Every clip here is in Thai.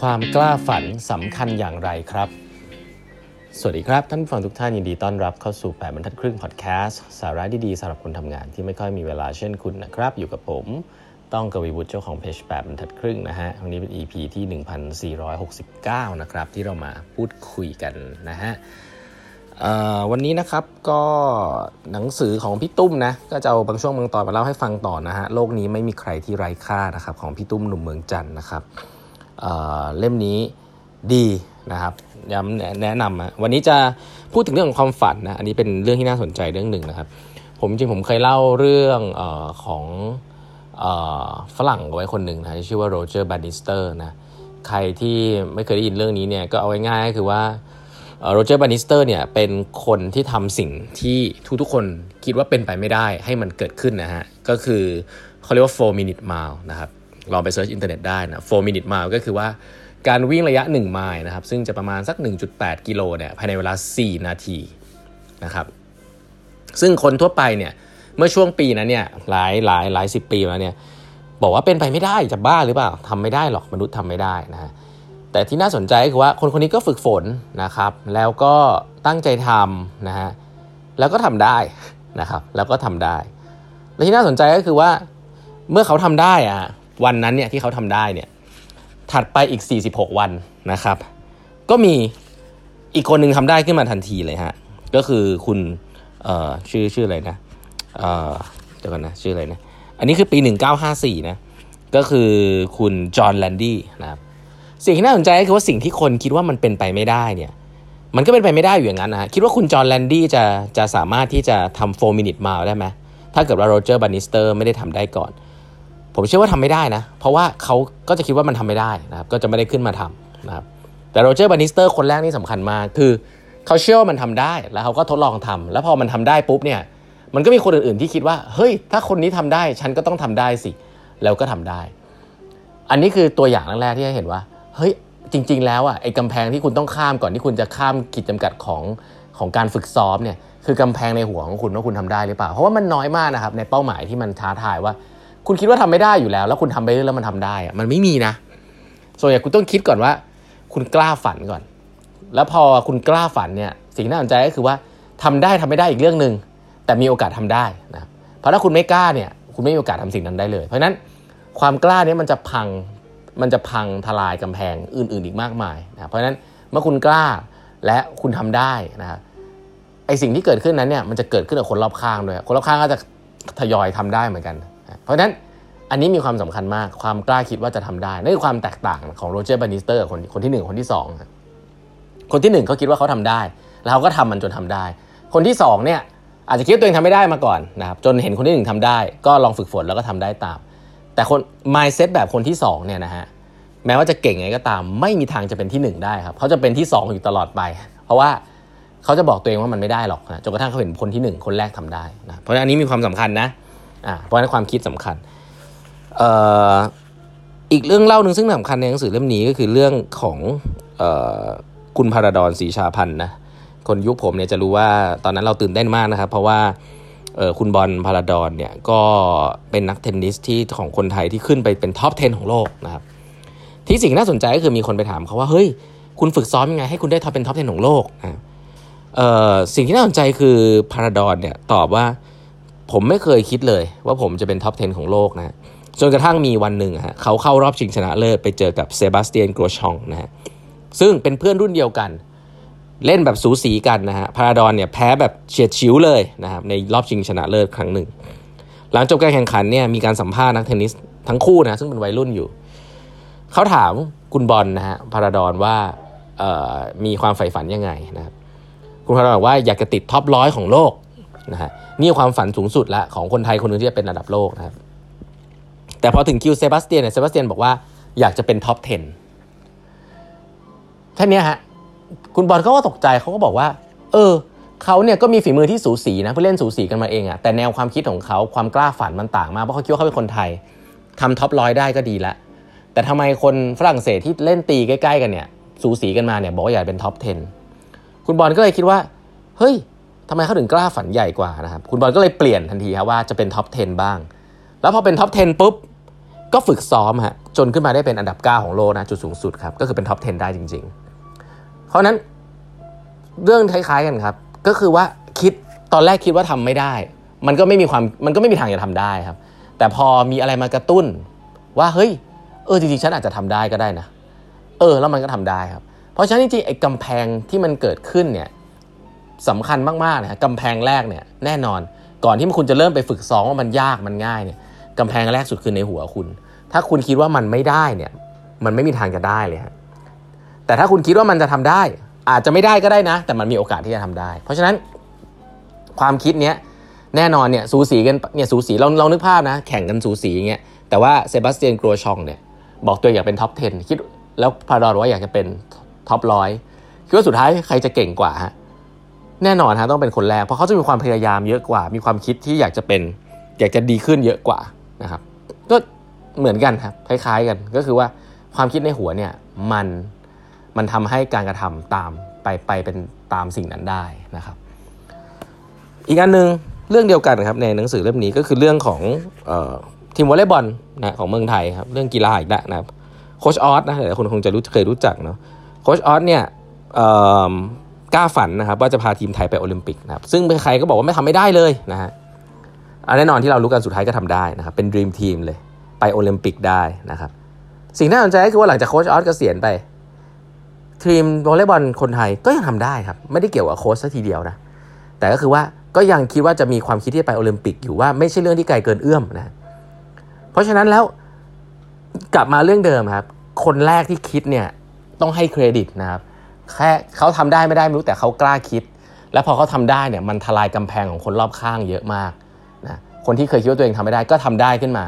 ความกล้าฝันสำคัญอย่างไรครับ สวัสดีครับ ท่านฟังทุกท่านยินดีต้อนรับเข้าสู่ 8บรรทัดครึ่งพอดแคสต์สาระดีๆสำหรับคนทำงานที่ไม่ค่อยมีเวลาเช่นคุณนะครับ อยู่กับผม ต้องกวีวุฒิเจ้าของเพจ8บรรทัดครึ่งนะฮะวันนี้เป็น EP ที่ 1469 นะครับ ที่เรามาพูดคุยกันนะฮะวันนี้นะครับก็หนังสือของพี่ตุ้มนะก็จะเอาบางช่วงบางตอนมาเล่าให้ฟังต่อนะฮะโลกนี้ไม่มีใครที่ไร้ค่านะครับของพี่ตุ้มหนุ่มเมืองจันนะครับ เล่มนี้ดีนะครับย้ำแนะนำวันนี้จะพูดถึงเรื่องของความฝันนะอันนี้เป็นเรื่องที่น่าสนใจเรื่องหนึ่งนะครับ ผมจริงผมเคยเล่าเรื่องอของอฝรั่งไว้คนหนึ่งนะชื่อว่าโรเจอร์บานิสเตอร์นะใครที่ไม่เคยได้ยินเรื่องนี้เนี่ยก็เอาไว้ง่ายก็คือว่าโรเจอร์บานิสเตอร์เนี่ยเป็นคนที่ทำสิ่งที่ทุกทุกคนคิดว่าเป็นไปไม่ได้ให้มันเกิดขึ้นนะฮะก็คือเขาเรียกว่า 4 minute mile นะครับ ลองไป search อินเทอร์เน็ตได้นะ4 minute mile ก็คือว่าการวิ่งระยะ 1 ไมล์นะครับ ซึ่งจะประมาณสัก 1.8 กิโลเนี่ยภายในเวลา 4 นาทีนะครับ ซึ่งคนทั่วไปเนี่ยเมื่อช่วงปีนั้นเนี่ยหลายหลายหลายสิบปีมาเนี่ยบอกว่าเป็นไปไม่ได้จะบ้าหรือเปล่าทำไม่ได้หรอกมนุษย์ทำไม่ได้นะฮะแต่ที่น่าสนใจคือว่าคนคนนี้ก็ฝึกฝนนะครับ แล้วก็ตั้งใจทำนะฮะแล้วก็ทำได้นะครับ แล้วก็ทำได้ และที่น่าสนใจก็คือว่าเมื่อเขาทำได้อะ วันนั้นเนี่ยที่เขาทำได้เนี่ยถัดไปอีก 46 วันนะครับ ก็มีอีกคนหนึ่งทำได้ขึ้นมาทันทีเลยฮะก็คือคุณชื่อชื่ออะไรนะเดี๋ยวก่อนนะชื่ออะไรนะอันนี้คือปี 1954นะก็คือคุณจอห์นแลนดี้นะครับสิ่งที่น่าสนใจก็คือว่าสิ่งที่คนคิดว่ามันเป็นไปไม่ได้เนี่ยมันก็เป็นไปไม่ได้อยู่อย่างนั้นนะคิดว่าคุณจอห์นแลนดี้จะจะสามารถที่จะทำ four minute mile ได้ไหมถ้าเกิดว่าโรเจอร์บานิสเตอร์ไม่ได้ทำได้ก่อน ผมเชื่อว่าทำไม่ได้นะ เพราะว่าเขาก็จะคิดว่ามันทำไม่ได้นะครับ ก็จะไม่ได้ขึ้นมาทำนะครับ แต่โรเจอร์บานิสเตอร์คนแรกนี่สำคัญมาก คือเขาเชื่อว่ามันทำได้ แล้วเขาก็ทดลองทำแล้วพอมันทำได้ปุ๊บเนี่ย มันก็มีคนอื่นๆที่คิดว่า เฮ้ย ถ้าคนนี้ทำได้ ฉันก็ต้องทำได้สิ แล้วก็ทำได้ อันนี้คือตัวอย่างแรกที่ให้เห็นว่า เฮ้ย จริง ๆ แล้วอะ ไอ้กำแพงที่คุณต้องข้ามก่อนที่คุณจะข้ามขีดจำกัดของของการฝึกซ้อมเนี่ย คือกำแพงในหัวของคุณว่าคุณทำได้หรือเปล่า เพราะว่ามันน้อยมากนะครับในเป้าหมายที่มันท้าทายว่า คุณคิดว่าทำไม่ได้อยู่แล้ว แล้วคุณทำไปเรื่อยแล้วมันทำได้อะมันไม่มีนะ ส่วนใหญ่คุณต้องคิดก่อนว่า คุณกล้าฝันก่อน แล้วพอคุณกล้าฝันเนี่ย สิ่งที่น่าสนใจก็คือว่าทำได้ทำไม่ได้อีกเรื่องหนึ่งแต่มีโอกาสทำได้นะเพราะถ้าคุณไม่กล้าเนี่ย คุณไม่มีโอกาสทำสิ่งนั้นได้เลย เพราะนั้นความกล้าเนี้มันจะพังมันจะพังทลายกำแพงอื่น ๆ อีกมากมายนะเพราะฉะนั้นเมื่อคุณกล้าและคุณทำได้นะไอสิ่งที่เกิดขึ้นนั้นเนี่ยมันจะเกิดขึ้นกับคนรอบข้างด้วยคนรอบข้างก็จะทยอยทำได้เหมือนกัน เพราะฉะนั้นอันนี้มีความสำคัญมากความกล้าคิดว่าจะทำได้นั่นคือความแตกต่างของโรเจอร์บานิสเตอร์คนคนที่ 1 คนที่ 2 คนที่ 1เขาคิดว่าเขาทำได้ แล้วเขาก็ทำมันจนทำได้ คนที่2เนี่ยอาจจะคิดว่าตัวเองทำไม่ได้มาก่อนนะครับจนเห็นคนที่ 1ทำได้ ก็ลองฝึกฝนแล้วก็ทำได้ตาม แต่คน mindset แบบคนที่2เนี่ยนะฮะแม้ว่าจะเก่งไงก็ตาม ไม่มีทางจะเป็นที่ 1 ได้ครับเขาจะเป็นที่ 2 อยู่ตลอดไป เพราะว่าเขาจะบอกตัวเองว่ามันไม่ได้หรอกนะจนกระทั่งเขาเห็นคนที่ 1 คนแรกทำได้นะเพราะฉะนั้นอันนี้มีความสำคัญนะ อ่าเพราะฉะนั้นความคิดสำคัญเอ่ออีกเรื่องเล่าหนึ่งซึ่งสำคัญในหนังสือเล่มนี้ก็คือเรื่องของออคุณพาราดอนสีชาพันธ์นะคนยุคผมเนี่ยจะรู้ว่าตอนนั้นเราตื่นเต้นมากนะครับ เพราะว่าคุณบอลพาราดอนเนี่ยก็เป็นนักเทนนิสที่ของคนไทยที่ขึ้นไปเป็น top 10 ของโลกนะครับ ที่สิ่งน่าสนใจก็คือมีคนไปถามเขาว่า เฮ้ย คุณฝึกซ้อมยังไงให้คุณได้ top เป็น top 10 ของโลกนะสิ่งที่น่าสนใจคือพาราดอนเนี่ยตอบว่า ผมไม่เคยคิดเลยว่าผมจะเป็น top 10 ของโลกนะจนกระทั่งมีวันหนึ่งฮะเขาเข้ารอบชิงชนะเลิศไปเจอกับเซบาสเตียนโกรสฌองนะฮะซึ่งเป็นเพื่อนรุ่นเดียวกัน เล่นแบบสูสีกันนะฮะพาราดอนเนี่ยแพ้แบบเฉียดฉิวเลยนะครับในรอบชิงชนะเลิศครั้งหนึ่ง หลังจบการแข่งขันเนี่ยมีการสัมภาษณ์นักเทนนิสทั้งคู่นะซึ่งเป็นวัยรุ่นอยู่ เขาถามคุณบอลนะฮะพาราดอนว่ามีความใฝ่ฝันยังไงนะครับคุณพาราดอนบอกว่าอยากจะติด top ร้อยของโลก นะฮะนี่ความฝันสูงสุดละของคนไทยคนนึงที่จะเป็นระดับโลกนะครับแต่พอถึงคิวเซบาสเตียนเนี่ยเซบาสเตียนบอกว่าอยากจะเป็น top 10 แค่นี้ฮะคุณบอลเขาก็ตกใจเขาก็บอกว่า เออเขาเนี่ยก็มีฝีมือที่สูสีนะเพื่อเล่นสูสีกันมาเองอะแต่แนวความคิดของเขาความกล้าฝันมันต่างมากเพราะเขาคิดว่าเขาเป็นคนไทยทำ top ร้อยได้ก็ดีละแต่ทำไมคนฝรั่งเศสที่เล่นตีใกล้ ๆ กันเนี่ย สูสีกันมาเนี่ยบอกว่าอยากเป็น top 10 คุณบอลก็เลยคิดว่า เฮ้ย ทำไมเขาถึงกล้าฝันใหญ่กว่านะครับคุณบอลก็เลยเปลี่ยนทันทีครับว่าจะเป็น top 10 บ้าง แล้วพอเป็นท็อป 10 ปุ๊บ ก็ฝึกซ้อมฮะจนขึ้นมาได้เป็นอันดับ 9 ของโลกนะจุดสูงสุดครับก็คือเป็นท็อป 10 ได้จริง ๆ เพราะนั้นเรื่องคล้ายๆกันครับ ก็คือว่าคิดตอนแรกคิดว่าทำไม่ได้ มันก็ไม่มีความมันก็ไม่มีทางจะทำได้ครับ แต่พอมีอะไรมากระตุ้นว่าเฮ้ยเออจริงๆฉันอาจจะทำได้ก็ได้นะ เออแล้วมันก็ทำได้ครับ เพราะฉะนั้นจริงๆไอ้กำแพงที่มันเกิดขึ้นเนี่ย สำคัญมากๆนะกำแพงแรกเนี่ยแน่นอน ก่อนที่คุณจะเริ่มไปฝึกซ้อมว่ามันยากมันง่ายเนี่ยกำแพงแรกสุดคือในหัวคุณ ถ้าคุณคิดว่ามันไม่ได้เนี่ย มันไม่มีทางจะได้เลยฮะแต่ถ้าคุณคิดว่ามันจะทำได้ อาจจะไม่ได้ก็ได้นะ แต่มันมีโอกาสที่จะทำได้ เพราะฉะนั้นความคิดเนี้ยแน่นอนเนี่ยสูสีกันเนี่ยสูสีเราเรานึกภาพนะ แข่งกันสูสีอย่างเงี้ยแต่ว่าเซบาสเตียนกรัวชองเนี่ยบอกตัวอยากเป็นท็อป 10 คิดแล้วพาดอนว่าอยากจะเป็นท็อปร้อยคิดว่าสุดท้ายใครจะเก่งกว่าฮะ แน่นอนฮะต้องเป็นคนแรก เพราะเขาจะมีความพยายามเยอะกว่า มีความคิดที่อยากจะเป็น อยากจะดีขึ้นเยอะกว่านะครับ ก็เหมือนกันครับคล้ายๆกันก็คือว่าความคิดในหัวเนี่ยมันมันทำให้การกระทำตามไปไปเป็นตามสิ่งนั้นได้นะครับ อีกอันหนึ่งเรื่องเดียวกันครับในหนังสือเล่มนี้ก็คือเรื่องของทีมวอลเลย์บอลนะของเมืองไทยครับเรื่องกีฬาอีกแล้วนะครับโค้ชอ๊อดนะหลายคนคงจะรู้เคยรู้จักเนาะโค้ชอ๊อดเนี่ย กล้าฝันนะครับว่าจะพาทีมไทยไปโอลิมปิกนะครับซึ่งใครก็บอกว่าไม่ทำไม่ได้เลยนะฮะแน่นอนที่เรารู้กันสุดท้ายก็ทำได้นะครับเป็น dream team เลยไปโอลิมปิกได้นะครับสิ่งที่น่าสนใจก็คือว่าหลังจากโค้ชอ๊อดเกษียณไป ทีมวอลเลย์บอลคนไทยก็ยังทำได้ครับไม่ได้เกี่ยวกับโค้ชซะทีเดียวนะแต่ก็คือว่าก็ยังคิดว่าจะมีความคิดที่ไปโอลิมปิกอยู่ว่าไม่ใช่เรื่องที่ไกลเกินเอื้อมนะเพราะฉะนั้นแล้วกลับมาเรื่องเดิมครับ คนแรกที่คิดเนี่ยต้องให้เครดิตนะครับ แค่เขาทำได้ไม่ได้ไม่รู้แต่เขากล้าคิด และพอเขาทำได้เนี่ยมันทลายกำแพงของคนรอบข้างเยอะมากนะคนที่เคยคิดว่าตัวเองทำไม่ได้ก็ทำได้ขึ้นมา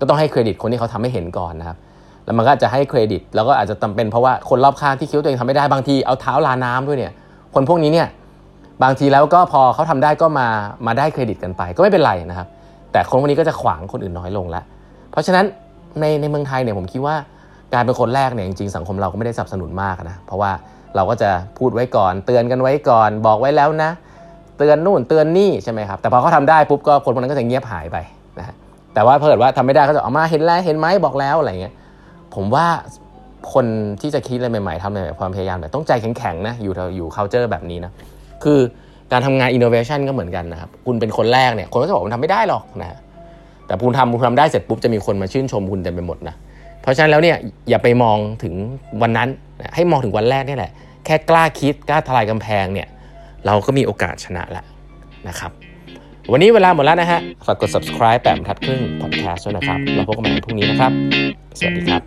ก็ต้องให้เครดิตคนที่เขาทำให้เห็นก่อนนะครับแล้วมันก็จะให้เครดิต แล้วก็อาจจะจาเป็นเพราะว่าคนรอบข้างที่คิดว่าตัวเองทำไม่ได้บางทีเอาเท้าลาน้ำด้วยเนี่ยคนพวกนี้เนี่ยบางทีแล้วก็พอเขาทำได้ก็มามาได้เครดิตกันไป ก็ไม่เป็นไรนะครับ แต่คนพวกนี้ก็จะขวางคนอื่นน้อยลงแล้ว เพราะฉะนั้นในในเมืองไทยเนี่ยผมคิดว่าการเป็นคนแรกเนี่ยจริงๆสังคมเราก็ไม่ได้สนับสนุนมากนะเพราะว่า เราก็จะพูดไว้ก่อน เตือนกันไว้ก่อน บอกไว้แล้วนะ เตือนนู่นเตือนนี่ใช่ไหมครับ แต่พอเขาทาได้ปุ๊บก็คนพวกนั้นก็จะเงียบหายไปนะฮะแต่ว่าเพิ่ดว่าทำไม่ได้เขาจะออกมาเห็นแล้วเห็นไหมบอกแล้วอะไรเงี้ยผมว่าคนที่จะคิดอะไรใหม่ๆทำอะไรความพยายามเนี่ต้องใจแข็งๆนะอยู่อยู่ culture แบบนี้นะคือการทำงาน innovation ก็เหมือนกันนะครับคุณเป็นคนแรกเนี่ยคนก็จะบอกมันทำไม่ได้หรอกนะแต่คุณทำคุณทำได้เสร็จปุ๊บจะมีคนมาชื่นชมคุณเต็มไปหมดนะ เพราะฉะนั้นแล้วเนี่ยอย่าไปมองถึงวันนั้น ให้มองถึงวันแรกนี่แหละ แค่กล้าคิดกล้าทลายกำแพงเนี่ยเราก็มีโอกาสชนะแล้วนะครับวันนี้เวลาหมดแล้วนะฮะ ฝากกด subscribe แปมทัดครึ่ง podcast ด้วยนะครับ เราพบกันใหม่พรุ่งนี้นะครับ สวัสดีครับ